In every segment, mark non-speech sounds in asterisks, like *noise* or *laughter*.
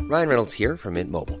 Ryan Reynolds here from Mint Mobile.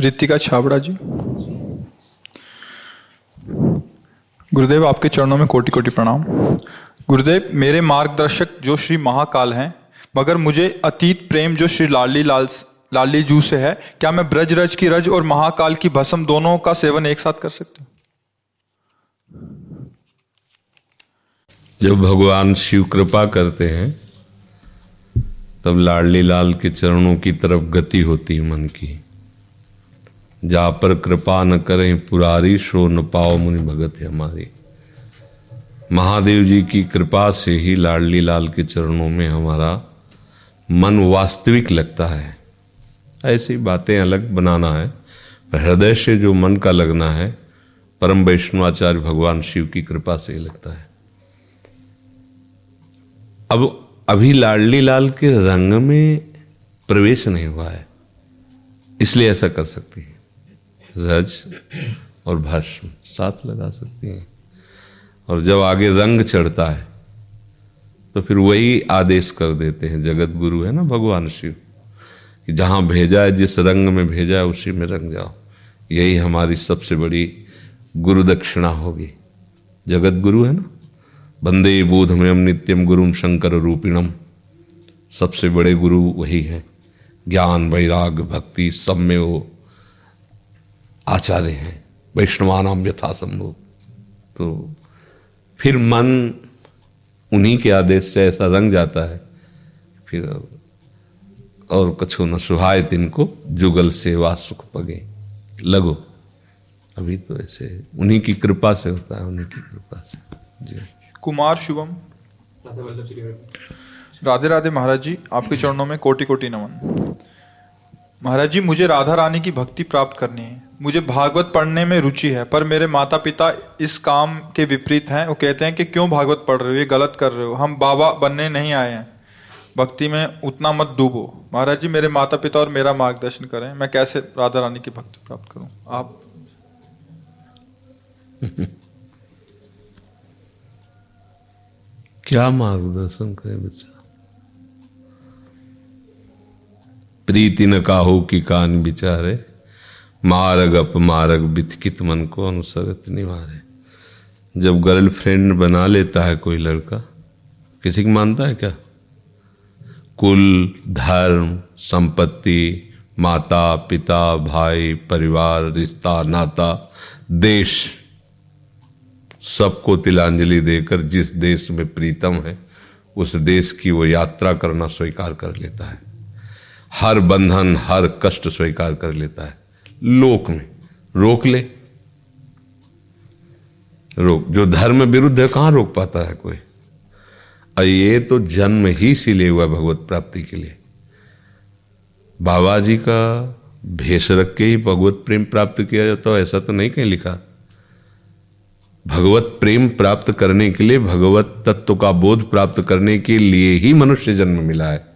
Ritika Chhabra जी। गुरुदेव, आपके चरणों में कोटि कोटि प्रणाम। गुरुदेव, मेरे मार्गदर्शक जो श्री महाकाल हैं, मगर मुझे अतीत प्रेम जो श्री लाली लाल लाली जू से है, क्या मैं ब्रज रज की रज और महाकाल की भस्म दोनों का सेवन एक साथ कर सकती जब भगवान शिव कृपा करते हैं, तब लाडली लाल के चरणों की तरफ़ गति होती है मन की। जा पर कृपा न करें पुरारी, शो न पाओ मुनि भगत है हमारी। महादेव जी की कृपा से ही लाडली लाल के चरणों में हमारा मन वास्तविक लगता है। ऐसी बातें अलग बनाना है। हृदय से जो मन का लगना है, परम वैष्णवाचार्य भगवान शिव की कृपा से ही लगता है। अब अभी लाडली लाल के रंग में प्रवेश नहीं हुआ है, इसलिए ऐसा कर सकती है। रज और भस्म साथ लगा सकती हैं। और जब आगे रंग चढ़ता है तो फिर वही आदेश कर देते हैं, जगत गुरु है ना भगवान शिव, कि जहाँ भेजा है, जिस रंग में भेजा है, उसी में रंग जाओ। यही हमारी सबसे बड़ी गुरु दक्षिणा होगी। जगत गुरु है ना? बंदे बोधमयम नित्यम गुरुम शंकर रूपिणम। सबसे बड़े गुरु वही है। ज्ञान, वैराग, भक्ति, सब में वो आचार्य हैं वैष्णवानाम यथा संभव तो फिर मन उन्हीं के आदेश से ऐसा रंग जाता है फिर और कछु न सुहाय तिनको जुगल सेवा सुख पगे। लगो। अभी तो ऐसे उन्हीं की कृपा से होता है उन्हीं की कृपा से। जी। कुमार शुभम। राधे। राधे महाराज जी आपके चरणों में कोटि कोटि नमन। महाराज जी, मुझे राधा रानी की भक्ति प्राप्त करनी है। मुझे भागवत पढ़ने में रुचि है, पर मेरे माता पिता इस काम के विपरीत हैं। वो कहते हैं कि क्यों भागवत पढ़ रहे हो? ये गलत कर रहे हो। हम बाबा बनने नहीं आए हैं। भक्ति में उतना मत डूबो। महाराज जी, मेरे माता पिता और मेरा मार्गदर्शन करें। मैं कैसे राधा रानी की भक्ति प्राप्त करूँ? आप *laughs* क्या मार्गदर्शन करें बच्चा? प्रीति न काहो की कान बिचारे। मारग अपमारग बिथकित मन को अनुसरत निवारे। जब गर्लफ्रेंड बना लेता है कोई लड़का, किसी की मानता है क्या? कुल, धर्म, संपत्ति, माता, पिता, भाई, परिवार, रिश्ता, नाता, देश, सबको तिलांजलि देकर जिस देश में प्रीतम है, उस देश की वो यात्रा करना स्वीकार कर लेता है। हर बंधन, हर कष्ट स्वीकार कर लेता है। लोक में, रोक ले। रोक, जो धर्म विरुद्ध है, कहाँ रोक पाता है कोई? और ये तो जन्म ही से लिए हुआ भगवत प्राप्ति के लिए। बाबा जी का भेष रख के ही भगवत प्रेम प्राप्त किया जाता है, ऐसा तो नहीं कहीं लिखा। भगवत प्रेम प्राप्त करने के लिए, भगवत तत्व का बोध प्राप्त करने के लिए ही मनुष्य जन्म मिला है।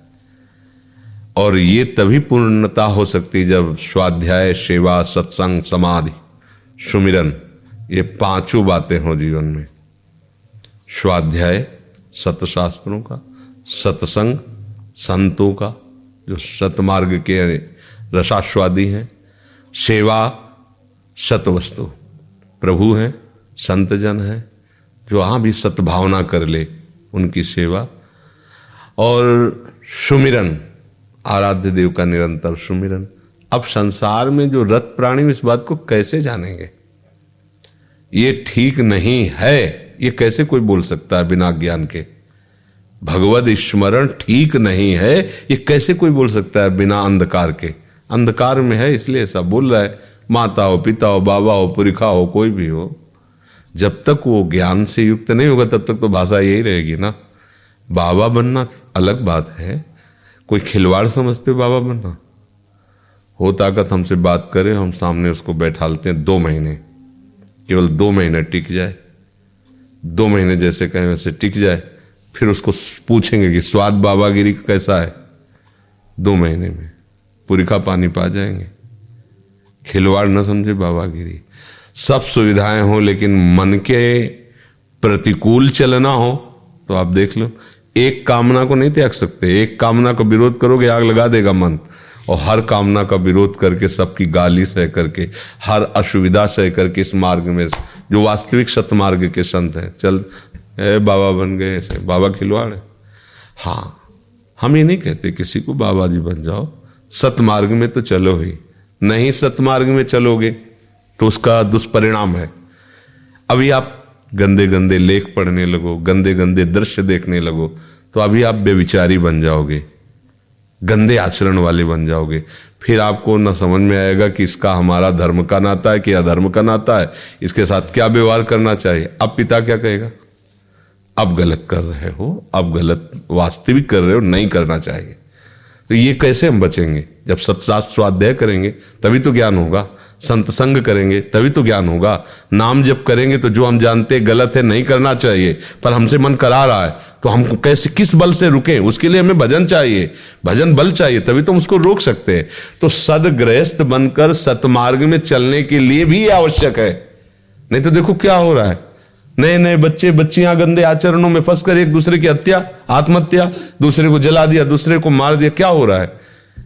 और ये तभी पूर्णता हो सकती जब स्वाध्याय, सेवा, सत्संग, समाधि, सुमिरन, ये पाँचों बातें हो जीवन में। स्वाध्याय, सतशास्त्रों का, सत्संग, संतों का, जो सतमार्ग के रसास्वादी हैं, सेवा, सतवस्तु, प्रभु हैं, संतजन हैं, जो वहाँ भी सद्भावना कर ले उनकी सेवा। और सुमिरन आराध्य देव का निरंतर सुमिरन। अब संसार में जो रथ प्राणी इस बात को कैसे जानेंगे? ये ठीक नहीं है, ये कैसे कोई बोल सकता है बिना ज्ञान के? भगवत स्मरण ठीक नहीं है, ये कैसे कोई बोल सकता है बिना अंधकार के? अंधकार में है, इसलिए ऐसा बोल रहा है माता हो पिता हो बाबा हो पुरिखा हो कोई भी हो। जब तक वो ज्ञान से युक्त नहीं होगा, तब तक तो भाषा यही रहेगी ना। बाबा बनना अलग बात है। कोई खिलवाड़ समझते हो बाबा बनना? हो ताकत हमसे बात करे, हम सामने उसको बैठालते हैं दो महीने। केवल दो महीने टिक जाए। दो महीने जैसे कहें वैसे टिक जाए। फिर उसको पूछेंगे कि स्वाद बाबागिरी कैसा है? दो महीने में। पुरिखा पानी पा जाएँगे। खिलवाड़ न समझे बाबागिरी। सब सुविधाएँ हो, लेकिन मन के प्रतिकूल चलना हो तो आप देख लो। एक कामना को नहीं त्याग सकते। एक कामना का विरोध करोगे, आग लगा देगा मन। और हर कामना का विरोध करके, सबकी गाली सह करके, हर असुविधा सह करके इस मार्ग में, जो वास्तविक सतमार्ग के संत हैं। चल, ए, बाबा बन गए ऐसे। बाबा खिलवाड़ है। हाँ हम ये नहीं कहते किसी को बाबा जी बन जाओ। सतमार्ग में तो चलो ही। नहीं सतमार्ग में चलोगे तो उसका दुष्परिणाम है। अभी आप गंदे गंदे लेख पढ़ने लगो गंदे गंदे दृश्य देखने लगो तो अभी आप बेविचारी बन जाओगे, गंदे आचरण वाले बन जाओगे। फिर आपको न समझ में आएगा कि इसका हमारा धर्म का नाता है कि अधर्म का नाता है, इसके साथ क्या व्यवहार करना चाहिए। अब पिता क्या कहेगा? अब गलत कर रहे हो, अब गलत वास्तविक कर रहे हो, नहीं करना चाहिए। तो ये कैसे हम बचेंगे? जब सत्शास्त्र स्वाध्याय करेंगे, तभी तो ज्ञान होगा। संत संग करेंगे, तभी तो ज्ञान होगा। नाम जब करेंगे तो जो हम जानते गलत है, नहीं करना चाहिए, पर हमसे मन करा रहा है तो हम कैसे, किस बल से रुकें? उसके लिए हमें भजन चाहिए। भजन बल चाहिए, तभी तो हम उसको रोक सकते हैं। तो सदग्रस्त बनकर सतमार्ग में चलने के लिए भी आवश्यक है। नहीं तो देखो क्या हो रहा है। नए नए बच्चे, बच्चियाँ गंदे आचरणों में फंसकर एक दूसरे की हत्या, आत्महत्या, दूसरे को जला दिया, दूसरे को मार दिया, क्या हो रहा है?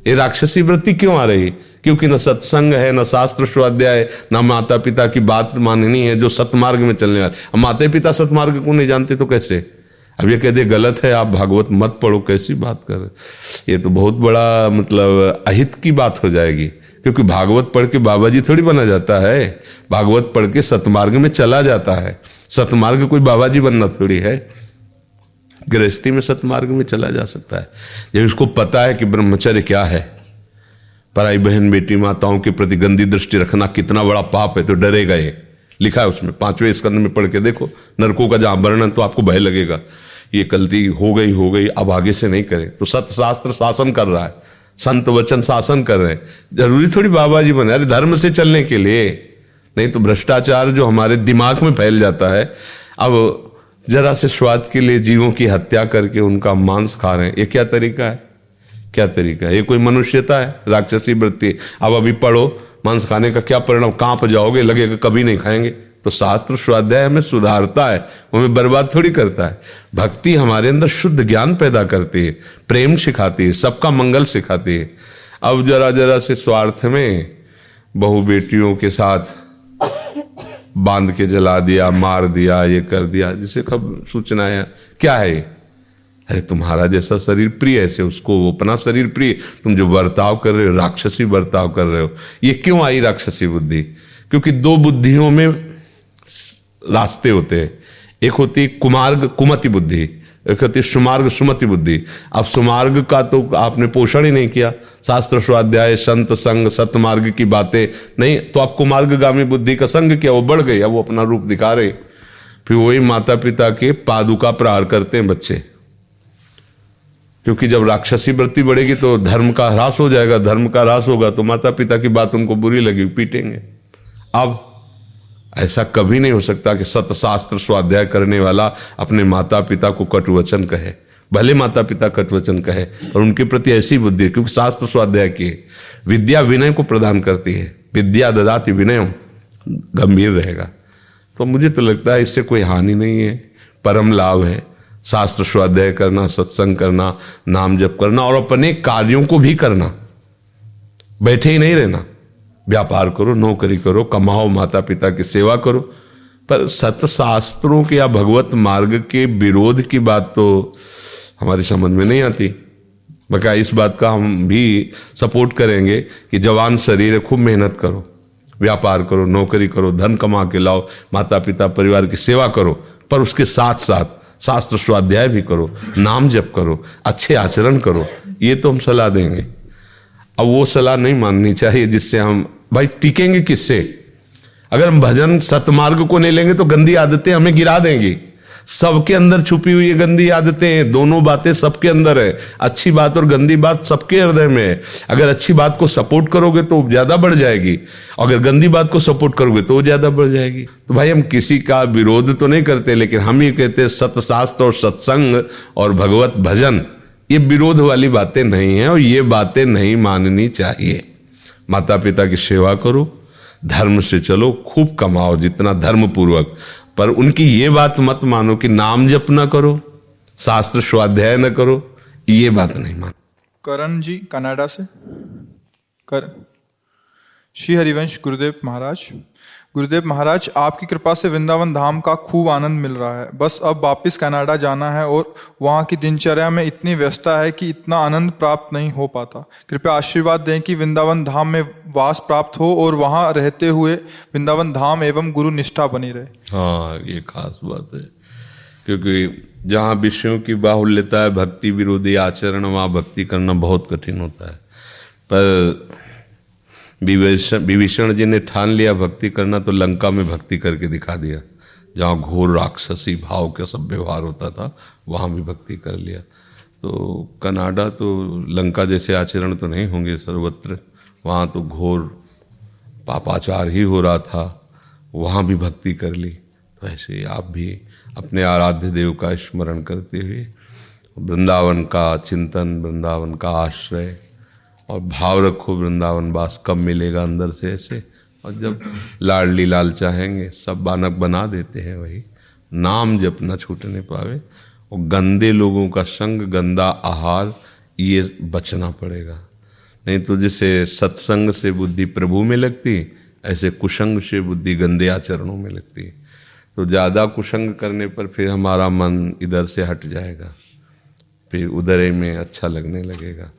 ये राक्षसी वृत्ति क्यों आ रही क्योंकि न सत्संग है, न शास्त्र स्वाध्याय, न माता पिता की बात माननी है, जो सतमार्ग में चलने वाले। अब माता पिता सतमार्ग को नहीं जानते तो कैसे? अब ये कह दे, गलत है, आप भागवत मत पढ़ो, कैसी बात कर ये तो बहुत बड़ा मतलब अहित की बात हो जाएगी। क्योंकि भागवत पढ़ के बाबा जी थोड़ी बना जाता है। भागवत पढ़ के सतमार्ग में चला जाता है। सतमार्ग कोई बाबा जी बनना थोड़ी है। गृहस्थी में सतमार्ग में चला जा सकता है। जब इसको पता है कि ब्रह्मचर्य क्या है पराई बहन बेटी माताओं के प्रति गंदी दृष्टि रखना कितना बड़ा पाप है तो डरेगा ये लिखा है उसमें, पाँचवें स्कंद में पढ़ के देखो, नरकों का जहाँ वर्णन तो आपको भय लगेगा। ये गलती हो गई हो गई, अब आगे से नहीं करें। तो सत्य शास्त्र शासन कर रहा है, संत वचन शासन कर रहे हैं। ज़रूरी थोड़ी बाबा जी बने, अरे धर्म से चलने के लिए। नहीं तो भ्रष्टाचार जो हमारे दिमाग में फैल जाता है, अब जरा से स्वाद के लिए जीवों की हत्या करके उनका मांस खा रहे हैं। ये क्या तरीका है? क्या तरीका ये कोई मनुष्यता है? राक्षसी वृत्ति। अब अभी पढ़ो, मांस खाने का क्या परिणाम? काँप जाओगे, लगेगा कभी नहीं खाएँगे। तो शास्त्र स्वाध्याय हमें सुधारता है हमें बर्बाद थोड़ी करता है। भक्ति हमारे अंदर शुद्ध ज्ञान पैदा करती है, प्रेम सिखाती है, सबका मंगल सिखाती है। अब जरा जरा से स्वार्थ में बहु बेटियों के साथ बाँध के जला दिया, मार दिया, ये कर दिया, जिसे कब सूचना है। क्या है अरे, तुम्हारा जैसा शरीर प्रिय ऐसे उसको वो अपना शरीर प्रिय, तुम जो बर्ताव कर रहे हो, राक्षसी बर्ताव कर रहे हो, ये क्यों आई राक्षसी बुद्धि? क्योंकि दो बुद्धियों में रास्ते होते हैं। एक होती कुमार्ग, कुमति बुद्धि, एक होती सुमार्ग, सुमति बुद्धि। अब सुमार्ग का तो आपने पोषण ही नहीं किया। शास्त्र स्वाध्याय संत संग सतमार्ग की बातें नहीं तो आप कुमार्गामी बुद्धि का संग किया, वो बढ़ गई, अब वो अपना रूप दिखा रहे। फिर वही माता पिता के पादुका प्रहार करते हैं बच्चे। क्योंकि जब राक्षसी वृत्ति बढ़ेगी तो धर्म का ह्रास हो जाएगा, धर्म का ह्रास होगा तो माता पिता की बात उनको बुरी लगी, पीटेंगे। अब ऐसा कभी नहीं हो सकता कि सतशास्त्र स्वाध्याय करने वाला अपने माता पिता को कटुवचन कहे। भले माता पिता कटवचन कहे और उनके प्रति ऐसी बुद्धि है, क्योंकि शास्त्र स्वाध्याय की विद्या विनय को प्रदान करती है। विद्या ददाति विनय गंभीर रहेगा। तो मुझे तो लगता है इससे कोई हानि नहीं है, परम लाभ है। शास्त्र स्वाध्याय करना, सत्संग करना, नाम जप करना और अपने कार्यों को भी करना। बैठे ही नहीं रहना। व्यापार करो, नौकरी करो, कमाओ माता पिता की सेवा करो। पर सतशास्त्रों के या भगवत मार्ग के विरोध की बात तो हमारी समझ में नहीं आती। बका इस बात का हम भी सपोर्ट करेंगे कि जवान शरीर है, खूब मेहनत करो। व्यापार करो, नौकरी करो, धन कमा के लाओ माता पिता परिवार की सेवा करो, पर उसके साथ साथ शास्त्र स्वाध्याय भी करो, नाम जप करो, अच्छे आचरण करो, ये तो हम सलाह देंगे। अब वो सलाह नहीं माननी चाहिए जिससे हम, भाई टिकेंगे किससे? अगर हम भजन सतमार्ग को नहीं लेंगे तो गंदी आदतें हमें गिरा देंगी। सबके अंदर छुपी हुई गंदी आदतें हैं। दोनों बातें सबके अंदर है। अच्छी बात और गंदी बात सबके हृदय में है। अगर अच्छी बात को सपोर्ट करोगे तो ज़्यादा बढ़ जाएगी। अगर गंदी बात को सपोर्ट करोगे तो ज़्यादा बढ़ जाएगी। तो भाई, हम किसी का विरोध तो नहीं करते, लेकिन हम ये कहते हैं, सतशास्त्र और सत्संग और भगवत भजन, ये विरोध वाली बातें नहीं है और ये बातें नहीं माननी चाहिए। माता पिता की सेवा करो, धर्म से चलो, खूब कमाओ, जितना धर्म पूर्वक। पर उनकी ये बात मत मानो कि नाम जप ना करो, शास्त्र स्वाध्याय न करो, ये बात नहीं मानो। करण जी, कनाडा से? कर श्री हरिवंश गुरुदेव महाराज। गुरुदेव महाराज, आपकी कृपा से वृंदावन धाम का खूब आनंद मिल रहा है। बस अब वापस कनाडा जाना है और वहाँ की दिनचर्या में इतनी व्यस्तता है कि इतना आनंद प्राप्त नहीं हो पाता। कृपया आशीर्वाद दें कि वृंदावन धाम में वास प्राप्त हो और वहाँ रहते हुए वृंदावन धाम एवं गुरु निष्ठा बनी रहे। हाँ ये खास बात है। क्योंकि जहाँ विषयों की बाहुल्यता है, भक्ति विरोधी आचरण, वहाँ भक्ति करना बहुत कठिन होता है। पर विभीषण विभीषण जी ने ठान लिया भक्ति करना तो लंका में भक्ति करके दिखा दिया। जहाँ घोर राक्षसी भाव का सब व्यवहार होता था, वहाँ भी भक्ति कर लिया। तो कनाडा तो लंका जैसे आचरण तो नहीं होंगे सर्वत्र, वहाँ तो घोर पापाचार ही हो रहा था, वहाँ भी भक्ति कर ली। तो ऐसे आप भी अपने आराध्य देव का स्मरण करते हुए, वृंदावन का चिंतन, वृंदावन का आश्रय और भाव रखो वृंदावन वास, कब मिलेगा अंदर से ऐसे। और जब लाडली लाल चाहेंगे, सब बानक बना देते हैं वही। नाम जब न छूटने पावे। और गंदे लोगों का संग, गंदा आहार, ये बचना पड़ेगा। नहीं तो जैसे सत्संग से बुद्धि प्रभु में लगती, ऐसे कुसंग से बुद्धि गंदे आचरणों में लगती। तो ज़्यादा कुसंग करने पर फिर हमारा मन इधर से हट जाएगा। फिर उधर में अच्छा लगने लगेगा।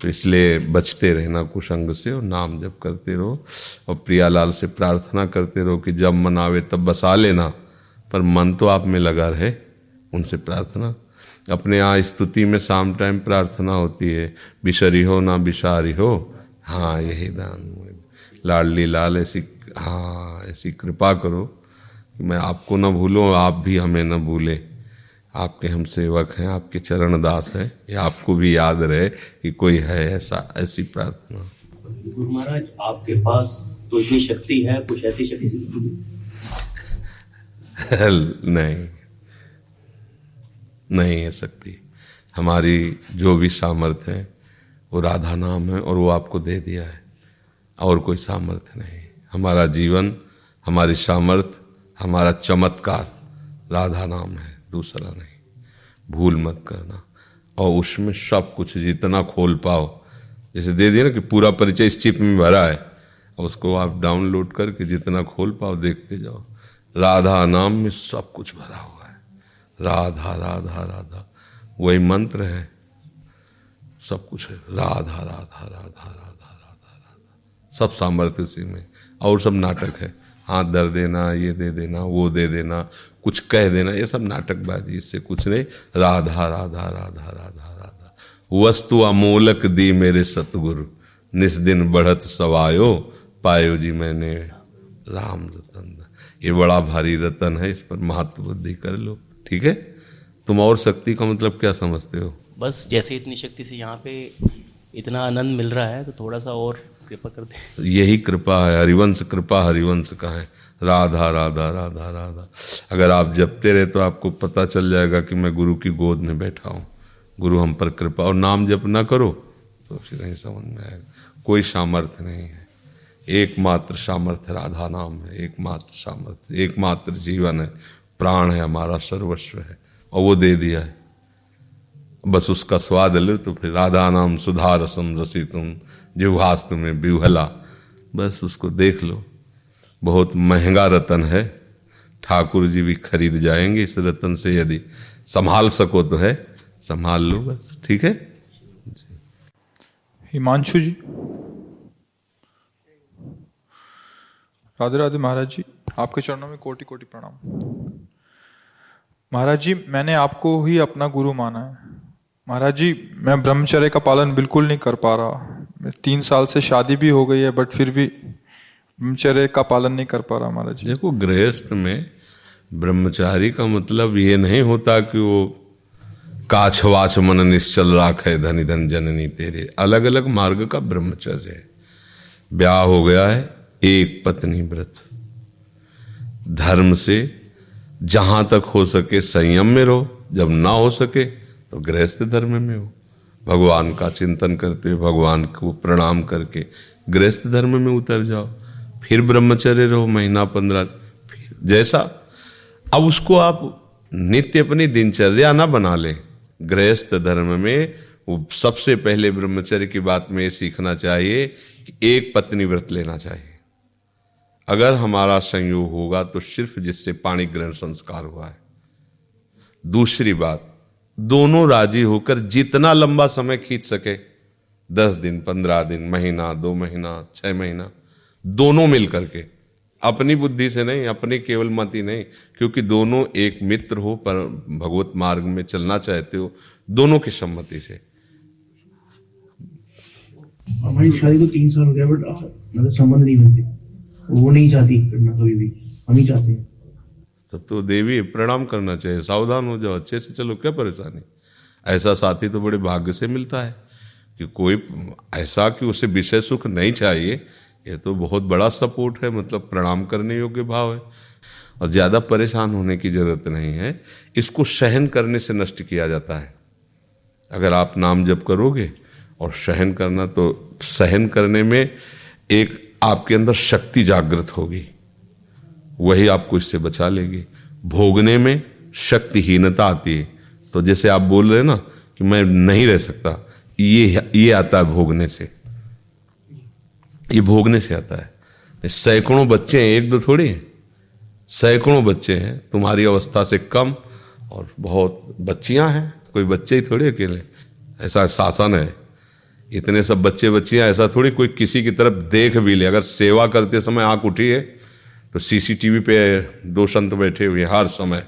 तो इसलिए बचते रहना कुसंग से और नाम जप करते रहो और प्रियालाल से प्रार्थना करते रहो कि जब मन आवे तब बसा लेना। पर मन तो आप में लगा रहे, उनसे प्रार्थना। अपने यहाँ स्तुति में शाम टाइम प्रार्थना होती है, बिशरी हो ना बिशारी हो हाँ यही दान लाडली लाल, ऐसी हाँ ऐसी कृपा करो कि मैं आपको ना भूलूँ आप भी हमें ना भूलें। आपके हम सेवक हैं आपके चरण दास हैं ये आपको भी याद रहे कि कोई है ऐसा ऐसी प्रार्थना। गुरु महाराज आपके पास तो इतनी शक्ति है कुछ ऐसी शक्ति नहीं *laughs* नहीं है शक्ति। हमारी जो भी सामर्थ्य है वो राधा नाम है और वो आपको दे दिया है और कोई सामर्थ्य नहीं। हमारा जीवन हमारी सामर्थ्य हमारा चमत्कार राधा नाम है। दूसरा नहीं। भूल मत करना। और उसमें सब कुछ जितना खोल पाओ। जैसे दे दिया ना कि पूरा परिचय इस चिप में भरा है। और उसको आप डाउनलोड करके जितना खोल पाओ, देखते जाओ। राधा नाम में सब कुछ भरा हुआ है। राधा राधा राधा। वही मंत्र है। सब कुछ है। राधा राधा राधा राधा राधा राधा। सब सामर्थ्य उसी में। और सब नाटक है। हाथ धर देना, ये दे देना, वो दे देना, कुछ कह देना, ये सब नाटकबाजी, इससे कुछ नहीं। राधा राधा राधा राधा राधा। वस्तु अमोलक दी मेरे सतगुरु, निस दिन बढ़त सवायो, पायो जी मैंने राम रतन। ये बड़ा भारी रतन है, इस पर महत्व बुद्धि कर लो, ठीक है? तुम और शक्ति का मतलब क्या समझते हो? बस जैसे इतनी शक्ति से यहाँ पे इतना आनंद मिल रहा है तो थोड़ा सा और कृपा कर दे यही कृपा है, हरिवंश कृपा, हरिवंश का है राधा राधा राधा राधा। अगर आप जपते रहे तो आपको पता चल जाएगा कि मैं गुरु की गोद में बैठा हूँ। गुरु हम पर कृपा, और नाम जप ना करो तो फिर नहीं समझ में आएगा। कोई सामर्थ्य नहीं है। एकमात्र सामर्थ्य राधा नाम है, एकमात्र सामर्थ्य, एकमात्र जीवन है। प्राण है हमारा, सर्वस्व है। और वो दे दिया है। बस उसका स्वाद लो तो फिर राधा नाम सुधा रसम रसी तुम जिहास तुम्हें बिहला बस उसको देख लो। बहुत महँगा रतन है। ठाकुर जी भी खरीद जाएँगे इस रतन से, यदि संभाल सको तो है। संभाल लो बस। ठीक है? हिमांशु जी। राधे राधे महाराज जी, आपके चरणों में कोटि कोटि प्रणाम। महाराज जी, मैंने आपको ही अपना गुरु माना है। महाराज जी, मैं ब्रह्मचर्य का पालन बिल्कुल नहीं कर पा रहा। तीन साल से शादी भी हो गई है बट फिर भी ब्रह्मचर्य का पालन नहीं कर पा रहा महाराज जी। देखो, गृहस्थ में ब्रह्मचारी का मतलब ये नहीं होता कि वो काछ वाछ मन निश्चल राख है धनी धन जननी तेरे। अलग अलग मार्ग का ब्रह्मचर्य है। ब्याह हो गया है, एक पत्नी व्रत। धर्म से जहाँ तक हो सके संयम में रहो, जब ना हो सके तो गृहस्थ धर्म में हो। भगवान का चिंतन करते हुए, भगवान को प्रणाम करके गृहस्थ धर्म में उतर जाओ। फिर ब्रह्मचर्य रहो महीना पंद्रह जैसा। अब उसको आप नित्य अपनी दिनचर्या ना बना ले। गृहस्थ धर्म में वो सबसे पहले ब्रह्मचर्य की बात में ये सीखना चाहिए कि एक पत्नी व्रत लेना चाहिए। अगर हमारा संयोग होगा तो सिर्फ़ जिससे पाणी ग्रहण संस्कार हुआ है। दूसरी बात दोनों राज़ी होकर जितना लंबा समय खींच सके, दस दिन, पंद्रह दिन, महीना, दो महीना, छह महीना, दोनों मिल करके। अपनी बुद्धि से नहीं, अपनी केवल मति नहीं, क्योंकि दोनों एक मित्र हो, पर भगवत मार्ग में चलना चाहते हो, दोनों की सम्मति से। हमारी शादी को तीन साल हो गया बट मतलब संबंध नहीं बनते। वो नहीं चाहती करना कभी भी। हम ही चाहते हैं। तब तो देवी, प्रणाम करना चाहिए। सावधान हो जाओ, अच्छे से चलो, क्या परेशानी? ऐसा साथी तो बड़े भाग्य से मिलता है कि कोई ऐसा कि उसे विषय सुख नहीं चाहिए, ये तो बहुत बड़ा सपोर्ट है मतलब प्रणाम करने योग्य भाव है। और ज़्यादा परेशान होने की ज़रूरत नहीं है। इसको सहन करने से नष्ट किया जाता है। अगर आप नाम जप करोगे और सहन करना तो सहन करने में एक आपके अंदर शक्ति जागृत होगी। वही आपको इससे बचा लेगी। भोगने में शक्तिहीनता आती है। तो जैसे आप बोल रहे ना कि मैं नहीं रह सकता, ये ये आता है भोगने से। ये भोगने से आता है। सैकड़ों बच्चे हैं, एक दो थोड़ी हैं। सैकड़ों बच्चे हैं, तुम्हारी अवस्था से कम और बहुत बच्चियाँ हैं। कोई बच्चे ही थोड़े अकेले। ऐसा शासन है। इतने सब बच्चे बच्चियाँ ऐसा थोड़ी कोई किसी की तरफ़ देख भी ले। अगर सेवा करते समय आँख उठी है तो सीसीटीवी पे दो संत बैठे हुए हर समय।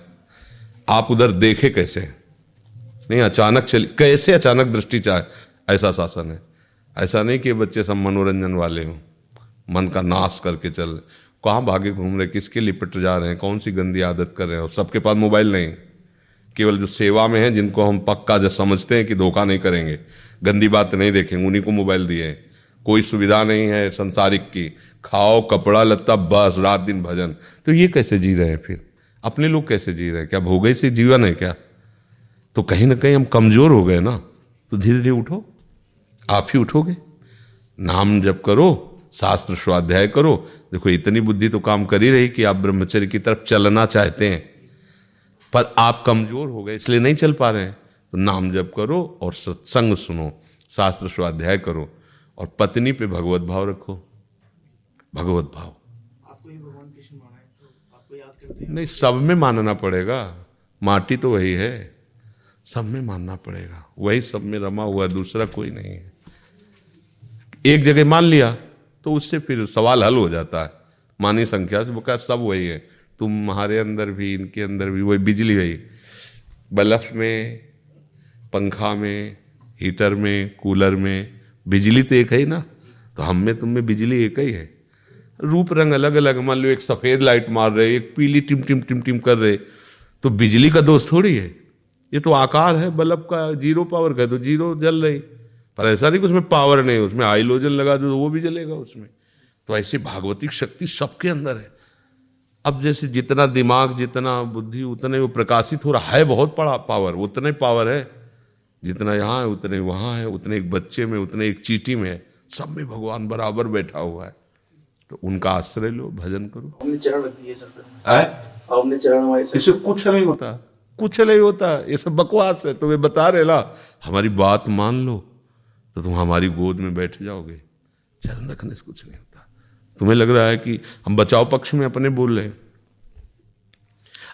आप उधर देखे कैसे? नहीं, अचानक चली, कैसे अचानक दृष्टि चाहे ऐसा शासन है। ऐसा नहीं कि बच्चे सब मनोरंजन वाले हों, मन का नाश करके चल रहे। कहाँ भागे घूम रहे, किसके लिपट जा रहे हैं, कौन सी गंदी आदत कर रहे हैं? और सबके पास मोबाइल नहीं। केवल जो सेवा में है, जिनको हम पक्का जो समझते हैं कि धोखा नहीं करेंगे, गंदी बात नहीं देखेंगे, उन्हीं को मोबाइल दिए हैं। कोई सुविधा नहीं है संसारिक की खाओ कपड़ा लत्ता, बस, रात दिन भजन। तो ये कैसे जी रहे हैं फिर? अपने लोग कैसे जी रहे हैं? क्या भोगे से जीवन है क्या? तो कहीं ना कहीं हम कमज़ोर हो गए ना तो धीरे धीरे उठो। आप ही उठोगे। नाम जप करो, शास्त्र स्वाध्याय करो। देखो, इतनी बुद्धि तो काम कर ही रही कि आप ब्रह्मचर्य की तरफ़ चलना चाहते हैं। पर आप कमज़ोर हो गए, इसलिए नहीं चल पा रहे हैं। तो नाम जप करो और सत्संग सुनो, शास्त्र स्वाध्याय करो और पत्नी पे भगवत भाव रखो। भगवत भाव। नहीं सब में मानना पड़ेगा। माटी तो वही है। सब में मानना पड़ेगा। वही सब में रमा हुआ दूसरा कोई नहीं है। एक जगह मान लिया तो उससे फिर सवाल हल हो जाता है। मानी संख्या से वो क्या सब वही है। तुम्हारे अंदर भी इनके अंदर भी वही बिजली वही बल्ब में पंखा में हीटर में कूलर में बिजली तो एक है ही ना। तो हम में तुम में बिजली एक ही है। रूप रंग अलग अलग, मान लो एक सफ़ेद लाइट मार रहे, एक पीली टिम टिम टिम टिम कर रहे तो बिजली का दोष थोड़ी है। ये तो आकार है, बल्ब का ज़ीरो पावर का तो ज़ीरो जल रही। पर ऐसा नहीं कि उसमें पावर नहीं उसमें हाइलोजन लगा दो तो वो भी जलेगा उसमें। तो ऐसी भागवतिक शक्ति सबके अंदर है। अब जैसे जितना दिमाग, जितना बुद्धि, उतने वो प्रकाशित हो रहा है, बहुत बड़ा पावर उतने पावर है। जितना यहाँ है, उतने वहाँ है, उतने एक बच्चे में, उतने एक चीटी में है, सब में भगवान बराबर बैठा हुआ है। तो उनका आश्रय लो भजन करो। हमने चरण हमने चरण इसे कुछ नहीं होता कुछ नहीं होता। ये सब बकवास है तुम्हें बता रहे ना। हमारी बात मान लो तो तुम हमारी गोद में बैठ जाओगे। चरण रखने से कुछ नहीं होता। तुम्हें लग रहा है कि हम बचाव पक्ष में अपने बोल रहे हैं?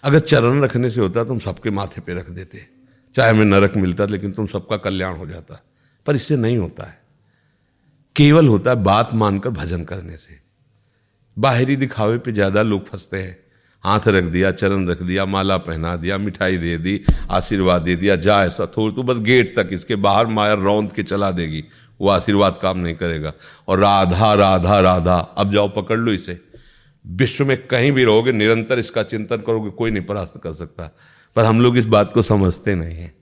अगर चरण रखने से होता तुम सबके माथे पे रख देते। चाहे हमें नरक मिलता लेकिन तुम सबका कल्याण हो जाता। पर इससे नहीं होता है। केवल होता है बात मानकर भजन करने से। बाहरी दिखावे पे ज़्यादा लोग फंसते हैं। हाथ रख दिया, चरण रख दिया, माला पहना दिया, मिठाई दे दी, आशीर्वाद दे दिया, जा ऐसा थोड़ा तो बस गेट तक इसके बाहर माया रौंद के चला देगी। वो आशीर्वाद काम नहीं करेगा। और राधा राधा राधा, अब जाओ पकड़ लो इसे। विश्व में कहीं भी रहोगे, निरंतर इसका चिंतन करोगे, कोई नहीं परास्त कर सकता। पर हम लोग इस बात को समझते नहीं हैं।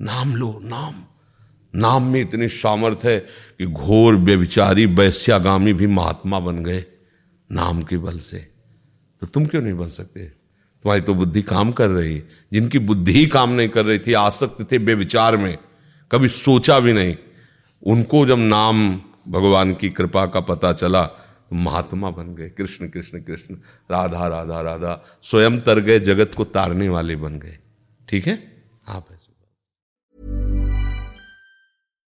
नाम लो, नाम। नाम में इतनी सामर्थ्य है कि घोर, व्यभिचारी, वैश्यागामी भी महात्मा बन गए। नाम के बल से। तो तुम क्यों नहीं बन सकते? तुम्हारी तो बुद्धि काम कर रही। है जिनकी बुद्धि ही काम नहीं कर रही थी, आसक्त थे बेविचार में, कभी सोचा भी नहीं। उनको जब नाम भगवान की कृपा का पता चला तो महात्मा बन गए। कृष्ण कृष्ण कृष्ण, राधा राधा राधा, स्वयं तर गए, जगत को तारने वाले बन गए। ठीक है?